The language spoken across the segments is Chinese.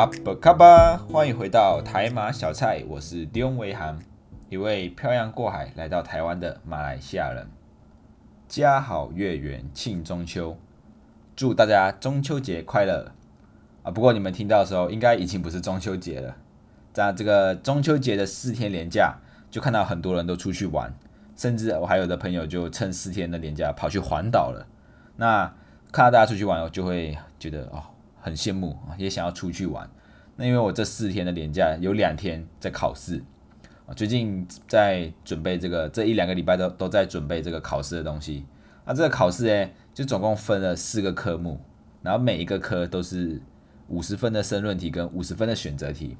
阿布卡巴，欢迎回到台马小菜，我是丁维涵，一位漂洋过海来到台湾的马来西亚人。家好月圆庆中秋，祝大家中秋节快乐啊！不过你们听到的时候，应该已经不是中秋节了。在这个中秋节的四天连假，就看到很多人都出去玩，甚至我还有的朋友就趁四天的连假跑去环岛了。那看到大家出去玩，我就会觉得哦。很羡慕啊，也想要出去玩。那因为我这四天的年假有两天在考试啊，最近在准备这个，这一两个礼拜都都在准备这个考试的东西。那这个考试呢，就总共分了四个科目，然后每一个科都是五十分的申论题跟五十分的选择题。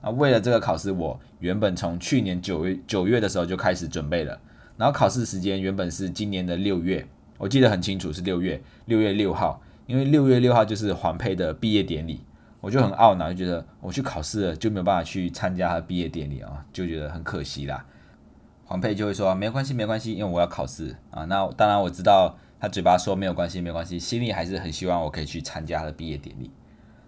啊，为了这个考试，我原本从去年九月九月的时候就开始准备了。然后考试时间原本是今年的六月，我记得很清楚是六月六月六号。因为六月六号就是黄佩的毕业典礼，我就很懊恼，就觉得我去考试了就没有办法去参加他毕业典礼啊，就觉得很可惜啦。黄佩就会说没关系没关系，因为我要考试啊。那当然我知道他嘴巴说没有关系没有关系，心里还是很希望我可以去参加他的毕业典礼。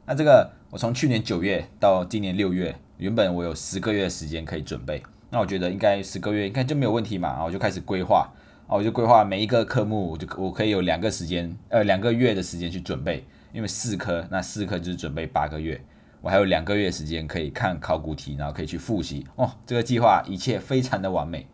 那这个我从去年九月到今年六月，原本我有十个月的时间可以准备，那我觉得应该十个月应该就没有问题嘛，然后我就开始规划。哦我就规划每一个科目，我就我可以有两个时间，呃，两个月的时间去准备，因为四科，那四科就是准备八个月，我还有两个月时间可以看考古题，然后可以去复习。哦，这个计划一切非常的完美。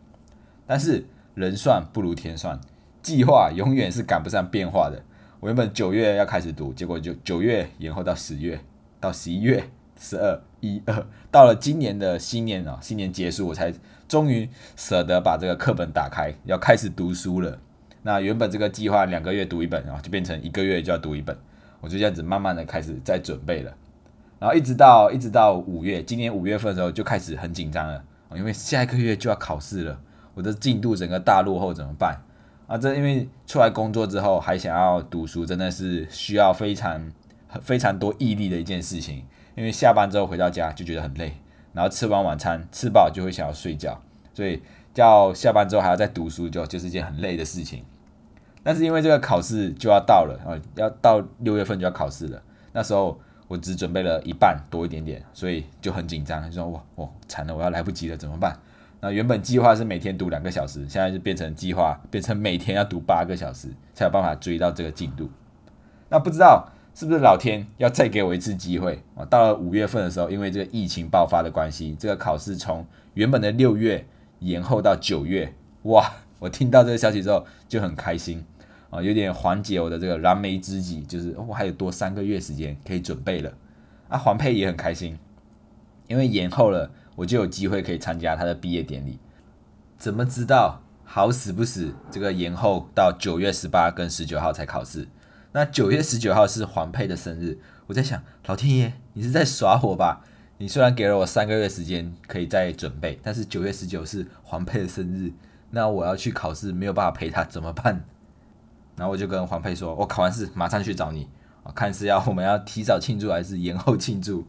但是人算不如天算，计划永远是赶不上变化的。我原本九月要开始读，结果就九月延后到十月，到十一月。十二一二，到了今年的新年啊，新年结束，我才终于舍得把这个课本打开，要开始读书了。那原本这个计划两个月读一本啊，就变成一个月就要读一本，我就这样子慢慢的开始在准备了。然后一直到一直到五月，今年五月份的时候就开始很紧张了，因为下一个月就要考试了，我的进度整个大落后怎么办啊？这因为出来工作之后还想要读书，真的是需要非常非常多毅力的一件事情。因为下班之后回到家就觉得很累，然后吃完晚餐吃饱就会想要睡觉，所以叫下班之后还要再读书，就就是一件很累的事情。但是因为这个考试就要到了啊，要到六月份就要考试了，那时候我只准备了一半多一点点，所以就很紧张，就说哇哇惨了，我要来不及了，怎么办？那原本计划是每天读两个小时，现在就变成计划变成每天要读八个小时，才有办法追到这个进度。那不知道。是不是老天要再给我一次机会啊？到了五月份的时候，因为这个疫情爆发的关系，这个考试从原本的六月延后到九月。哇！我听到这个消息之后就很开心啊，有点缓解我的这个燃眉之急，就是我还有多三个月时间可以准备了。啊，黄佩也很开心，因为延后了，我就有机会可以参加他的毕业典礼。怎么知道？好死不死，这个延后到九月十八跟十九号才考试。那九月十九号是黄佩的生日，我在想，老天爷，你是在耍我吧？你虽然给了我三个月时间可以再准备，但是九月十九是黄佩的生日，那我要去考试，没有办法陪他怎么办？然后我就跟黄佩说，我考完试马上去找你，看是要我们要提早庆祝还是延后庆祝？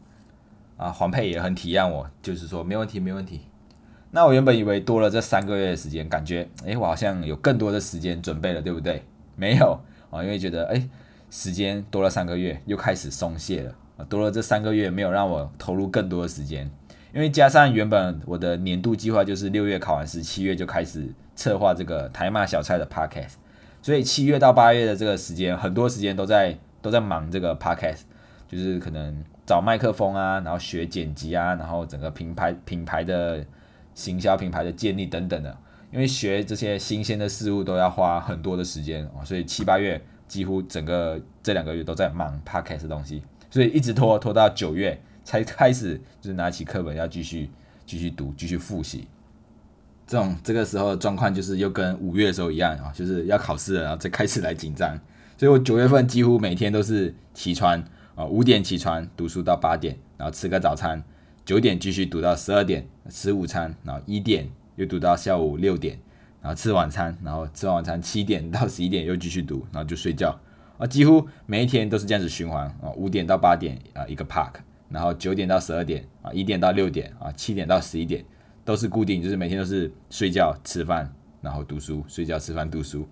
啊，黄佩也很体谅我，就是说没问题，没问题。那我原本以为多了这三个月的时间，感觉，诶，我好像有更多的时间准备了，对不对？没有。啊，因为觉得哎，时间多了三个月，又开始松懈了啊。多了这三个月，没有让我投入更多的时间，因为加上原本我的年度计划就是六月考完试，七月就开始策划这个台马小菜的 podcast，所以七月到八月的这个时间，很多时间都在都在忙这个 podcast，就是可能找麦克风啊，然后学剪辑啊，然后整个品牌品牌的行销品牌的建立等等的。因为学这些新鲜的事物都要花很多的时间啊，所以七八月几乎整个这两个月都在忙 podcast 东西，所以一直拖拖到九月才开始，就是拿起课本要继续继续读、继续复习。这种这个时候的状况就是又跟五月的时候一样啊，就是要考试了，然后再开始来紧张。所以我九月份几乎每天都是起床啊，五点起床读书到八点，然后吃个早餐，九点继续读到十二点吃午餐，然后一点。又读到下午六点，然后吃晚餐，然后吃完晚餐七点到十一点又继续读，然后就睡觉啊，几乎每一天都是这样子循环啊，五点到八点啊一个 park，然后九点到十二点啊，一点到六点啊，七点到十一点都是固定，就是每天都是睡觉吃饭，然后读书，睡觉吃饭读书，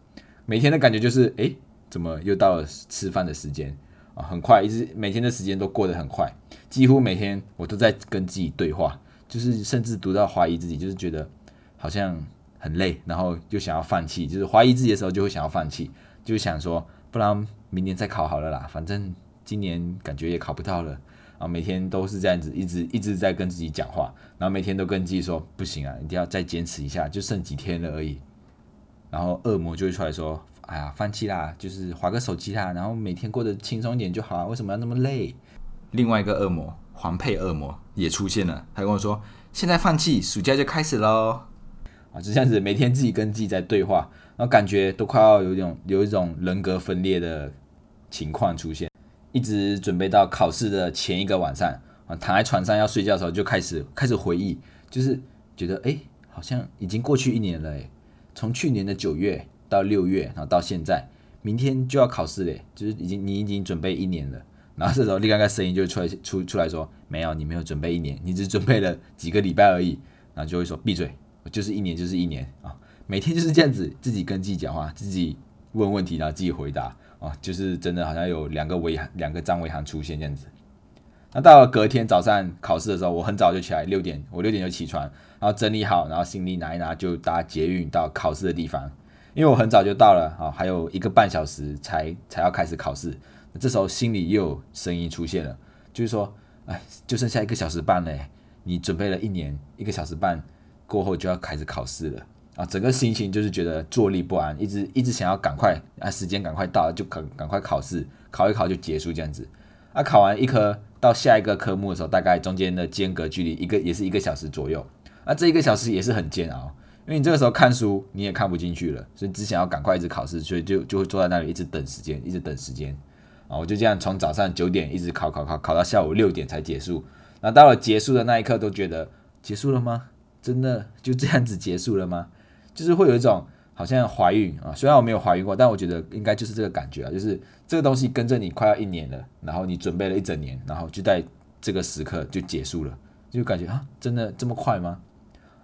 每天的感觉就是哎，怎么又到了吃饭的时间？啊，很快，一直每天的时间都过得很快，几乎每天我都在跟自己对话，就是甚至读到怀疑自己，就是觉得好像很累，然后就想要放弃，就是怀疑自己的时候就会想要放弃，就想说不然明年再考好了啦，反正今年感觉也考不到了。啊，每天都是这样子，一直一直在跟自己讲话，然后每天都跟自己说不行啊，一定要再坚持一下，就剩几天了而已。然后恶魔就会出来说：“哎呀，放弃啦，就是划个手机啦，然后每天过得轻松一点就好啊，为什么要那么累？”另外一个恶魔黄配恶魔也出现了，他跟我说：“现在放弃，暑假就开始喽。”啊，就这样子，每天自己跟自己在对话，然后感觉都快要有一种有一种人格分裂的情况出现。一直准备到考试的前一个晚上啊，躺在床上要睡觉的时候，就开始开始回忆，就是觉得哎，好像已经过去一年了哎，从去年的九月到六月，然后到现在，明天就要考试嘞，就是已经你已经准备一年了。然后这时候另外一个声音就出来出出来说，没有，你没有准备一年，你只准备了几个礼拜而已。然后就会说闭嘴，就是一年就是一年啊，每天就是这样子，自己跟自己讲话，自己问问题，然后自己回答。啊，就是真的好像有两个维，两个张维航出现这样子。那到了隔天早上考试的时候，我很早就起来，六点，我六点就起床，然后整理好，然后行李拿一拿，就搭捷运到考试的地方。因为我很早就到了，啊，还有一个半小时才才要开始考试。这时候心里又有声音出现了，就是说，哎，就剩下一个小时半嘞，你准备了一年，一个小时半过后就要开始考试了。啊，整个心情就是觉得坐立不安，一直一直想要赶快啊，时间赶快到，就赶赶快考试，考一考就结束这样子。啊，考完一科到下一个科目的时候，大概中间的间隔距离一个也是一个小时左右。啊，这一个小时也是很煎熬，因为你这个时候看书你也看不进去了，所以只想要赶快一直考试，所以就就会坐在那里一直等时间，一直等时间。啊，我就这样从早上九点一直考考考考到下午六点才结束。那到了结束的那一刻，都觉得结束了吗？真的就这样子结束了吗？就是会有一种好像怀孕啊，虽然我没有怀孕过，但我觉得应该就是这个感觉啊，就是这个东西跟着你快要一年了，然后你准备了一整年，然后就在这个时刻就结束了，就感觉啊，真的这么快吗？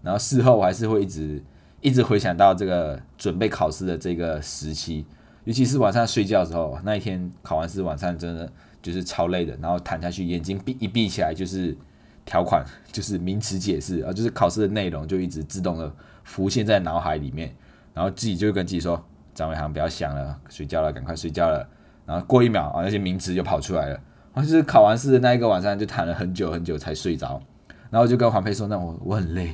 然后事后我还是会一直一直回想到这个准备考试的这个时期，尤其是晚上睡觉的时候，那一天考完试晚上真的就是超累的，然后躺下去眼睛闭一闭起来就是条款，就是名词解释啊，就是考试的内容就一直自动的。浮现在脑海里面，然后自己就跟自己说：“张伟航，不要想了，睡觉了，赶快睡觉了。”然后过一秒啊，那些名词就跑出来了。然后就是考完试的那一个晚上，就躺了很久很久才睡着。然后就跟黄佩说：“那我我很累，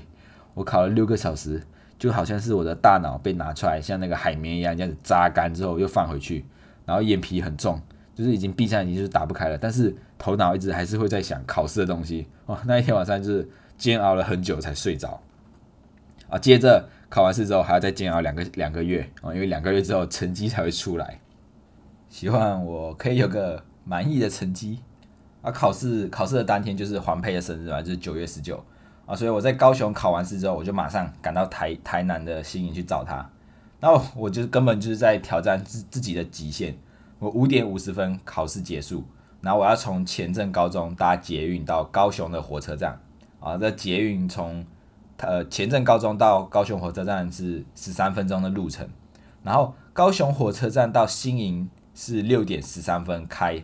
我考了六个小时，就好像是我的大脑被拿出来，像那个海绵一样，这样子榨干之后又放回去。然后眼皮很重，就是已经闭上眼睛就是打不开了，但是头脑一直还是会在想考试的东西。哇，那一天晚上就是煎熬了很久才睡着。”啊，接着考完试之后还要再煎熬两个两个月啊，因为两个月之后成绩才会出来。希望我可以有个满意的成绩。啊，考试考试的当天就是黄佩的生日嘛，就是九月十九啊，所以我在高雄考完试之后，我就马上赶到台台南的新营去找他。然后我就根本就是在挑战自自己的极限。我五点五十分考试结束，然后我要从前镇高中搭捷运到高雄的火车站。啊，这捷运从。呃，前镇高中到高雄火车站是十三分钟的路程，然后高雄火车站到新营是六点十三分开，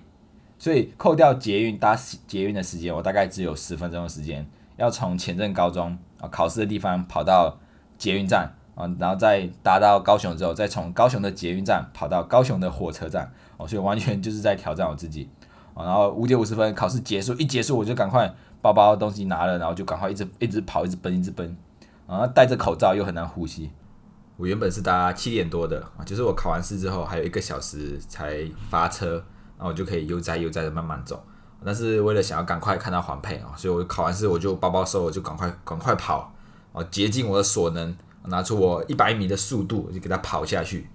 所以扣掉捷运搭捷运的时间，我大概只有十分钟的时间，要从前镇高中啊考试的地方跑到捷运站啊，然后再搭到高雄之后，再从高雄的捷运站跑到高雄的火车站。哦，所以完全就是在挑战我自己，然后五点五十分考试结束，一结束我就赶快。包包东西拿了，然后就赶快一直一直跑，一直奔，一直奔，然后戴着口罩又很难呼吸。我原本是搭七点多的啊，就是我考完试之后还有一个小时才发车，然后我就可以悠哉悠哉的慢慢走。但是为了想要赶快看到黄佩啊，所以我考完试我就包包收，我就赶快赶快跑啊，竭尽我的所能，拿出我一百米的速度就给他跑下去。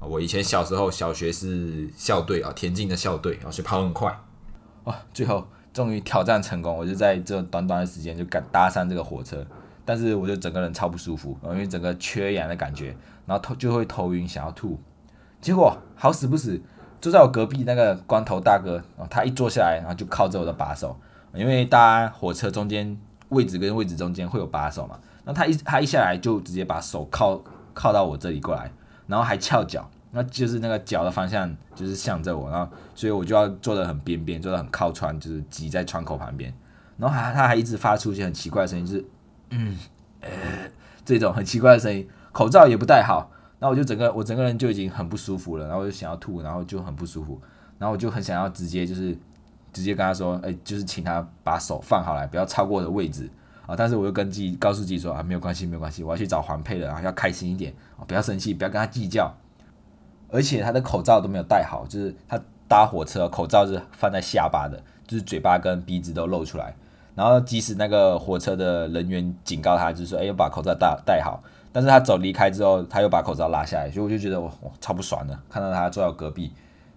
我以前小时候小学是校队啊，田径的校队啊，所以跑很快。哇，最后。终于挑战成功，我就在这短短的时间就赶搭上这个火车，但是我就整个人超不舒服，因为整个缺氧的感觉，然后头就会头晕，想要吐。结果好死不死，坐在我隔壁那个光头大哥，他一坐下来，然后就靠着我的把手，因为搭火车中间位置跟位置中间会有把手嘛，那他一他一下来就直接把手靠靠到我这里过来，然后还翘脚，那就是那个脚的方向就是向着我，然后所以我就要坐得很边边，坐得很靠窗，就是挤在窗口旁边。然后还他还一直发出一些很奇怪的声音，就是嗯呃这种很奇怪的声音，口罩也不戴好，然后我就整个我整个人就已经很不舒服了，然后我就想要吐，然后就很不舒服，然后我就很想要直接就是直接跟他说，哎，就是请他把手放好来，不要超过我的位置啊。但是我又跟自己告诉自己说啊，没有关系，没有关系，我要去找环配的，然后要开心一点啊，不要生气，不要跟他计较。而且他的口罩都没有戴好，就是他搭火车口罩是放在下巴的，就是嘴巴跟鼻子都露出来。然后即使那个火车的人员警告他，就是说，哎，要把口罩戴戴好。但是他走离开之后，他又把口罩拉下来，所以我就觉得我我超不爽的，看到他坐在我隔壁，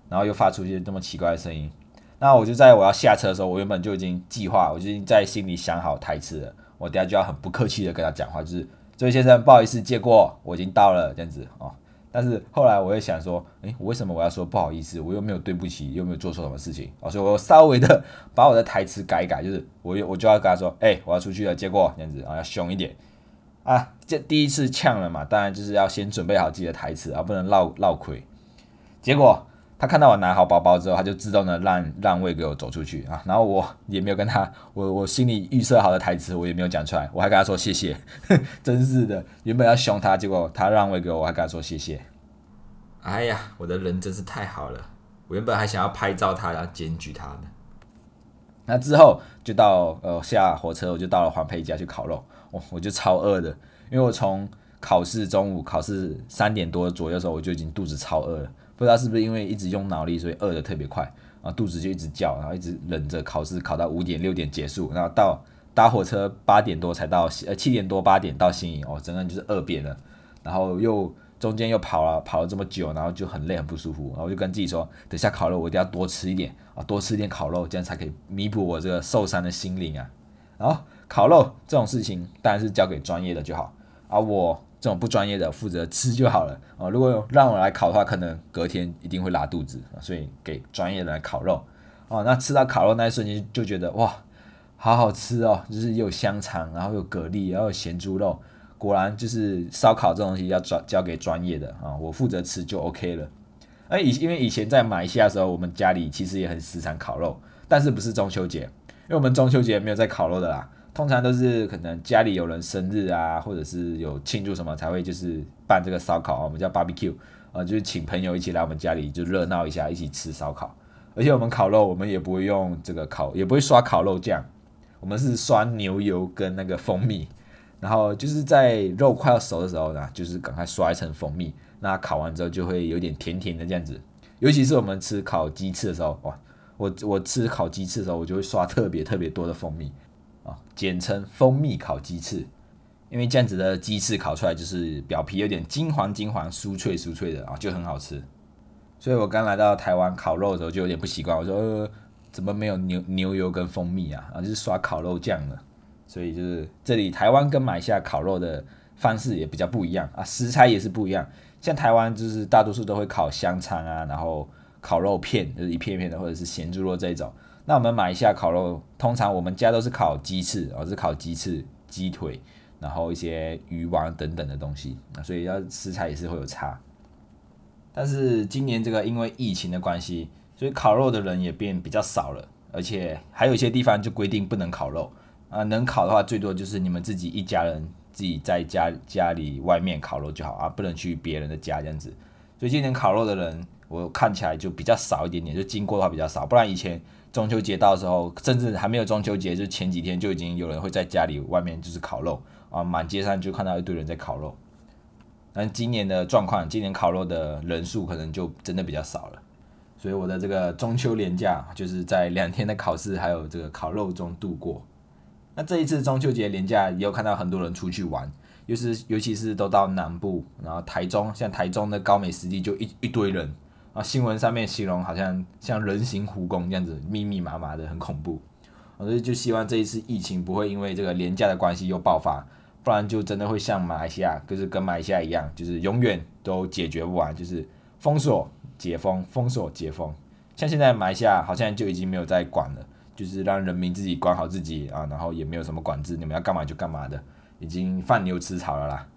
然后又发出一些这么奇怪的声音。那我就在我要下车的时候，我原本就已经计划，我就已经在心里想好台词了。我等下就要很不客气的跟他讲话，就是这位先生，不好意思借过，我已经到了这样子哦。但是后来我又想说，诶，我为什么我要说不好意思？我又没有对不起，又没有做错什么事情，所以我稍微的把我的台词改一改，就是我我就要跟他说，诶，我要出去了，借过这样子啊，要凶一点啊，这第一次呛了嘛，当然就是要先准备好自己的台词啊，不能落落亏。结果他看到我拿好包包之后，他就自动的让让位给我走出去啊，然后我也没有跟他，我我心里预设好的台词我也没有讲出来，我还跟他说谢谢，真是的，原本要凶他，结果他让位给我，我还跟他说谢谢。哎呀，我的人真是太好了！我原本还想要拍照他，然后检举他呢。那之后就到呃下火车，我就到了黄佩家去烤肉。我我就超饿的，因为我从考试中午考试三点多左右的时候，我就已经肚子超饿了。不知道是不是因为一直用脑力，所以饿的特别快，啊肚子就一直叫，然后一直忍着考试考到五点六点结束，然后到搭火车八点多才到呃七点多八点到新营，哦，整个人就是饿扁了，然后又。中间又跑了跑了这么久，然后就很累很不舒服，然后就跟自己说，等下烤肉我一定要多吃一点啊，多吃一点烤肉，这样才可以弥补我这个受伤的心灵啊。然后烤肉这种事情当然是交给专业的就好，而我这种不专业的负责吃就好了啊。如果让我来烤的话，可能隔天一定会拉肚子，所以给专业的来烤肉哦。那吃到烤肉那一瞬间就觉得哇，好好吃哦，就是有香肠，然后有蛤蜊，然后有咸猪肉。果然就是烧烤这东西要交交给专业的啊，我负责吃就 OK 了。哎，以因为以前在马来西亚的时候，我们家里其实也很时常烤肉，但是不是中秋节，因为我们中秋节没有在烤肉的啦，通常都是可能家里有人生日啊，或者是有庆祝什么才会就是办这个烧烤啊，我们叫 barbecue 啊，就是请朋友一起来我们家里就热闹一下，一起吃烧烤。而且我们烤肉，我们也不会用这个烤，也不会刷烤肉酱，我们是刷牛油跟那个蜂蜜。然后就是在肉快要熟的时候呢，就是赶快刷一层蜂蜜，那烤完之后就会有点甜甜的这样子。尤其是我们吃烤鸡翅的时候，哇，我我吃烤鸡翅的时候，我就会刷特别特别多的蜂蜜啊，简称蜂蜜烤鸡翅，因为这样子的鸡翅烤出来就是表皮有点金黄金黄、酥脆酥脆的啊，就很好吃。所以我刚来到台湾烤肉的时候就有点不习惯，我说呃怎么没有牛牛油跟蜂蜜啊？啊，就是刷烤肉酱了。所以就是这里台湾跟马来西亚烤肉的方式也比较不一样啊，食材也是不一样。像台湾就是大多数都会烤香肠啊，然后烤肉片就是一片片的，或者是咸猪肉这种。那我们买一下烤肉，通常我们家都是烤鸡翅，哦是烤鸡翅、鸡腿，然后一些鱼丸等等的东西。那所以要食材也是会有差。但是今年这个因为疫情的关系，所以烤肉的人也变比较少了，而且还有一些地方就规定不能烤肉。啊，能烤的话，最多就是你们自己一家人自己在家家里外面烤肉就好啊，不能去别人的家这样子。所以今年烤肉的人，我看起来就比较少一点点，就经过的话比较少。不然以前中秋节到的时候，甚至还没有中秋节，就前几天就已经有人会在家里外面就是烤肉啊，满街上就看到一堆人在烤肉。但今年的状况，今年烤肉的人数可能就真的比较少了。所以我的这个中秋连假就是在两天的考试还有这个烤肉中度过。那这一次中秋节连假也有看到很多人出去玩，又是尤其是都到南部，然后台中像台中的高美湿地就一一堆人。啊，新闻上面形容好像像人形蜈蚣这样子密密麻麻的很恐怖，所以就希望这一次疫情不会因为这个廉价的关系又爆发，不然就真的会像马来西亚，就是跟马来西亚一样，就是永远都解决不完，就是封锁解封封锁解封，像现在马来西亚好像就已经没有在管了。就是让人民自己管好自己啊，然后也没有什么管制，你们要干嘛就干嘛的，已经放牛吃草了啦。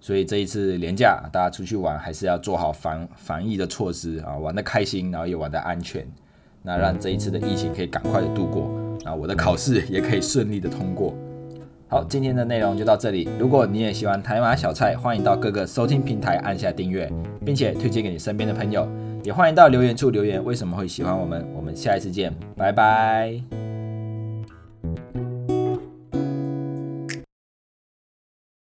所以这一次连假，大家出去玩还是要做好防防疫的措施啊，玩的开心，然后也玩的安全，那让这一次的疫情可以赶快的度过，啊，我的考试也可以顺利的通过。好，今天的内容就到这里。如果你也喜欢台马小菜，欢迎到各个收听平台按下订阅，并且推荐给你身边的朋友，也欢迎到留言处留言为什么会喜欢我们。我们下一次见，拜拜。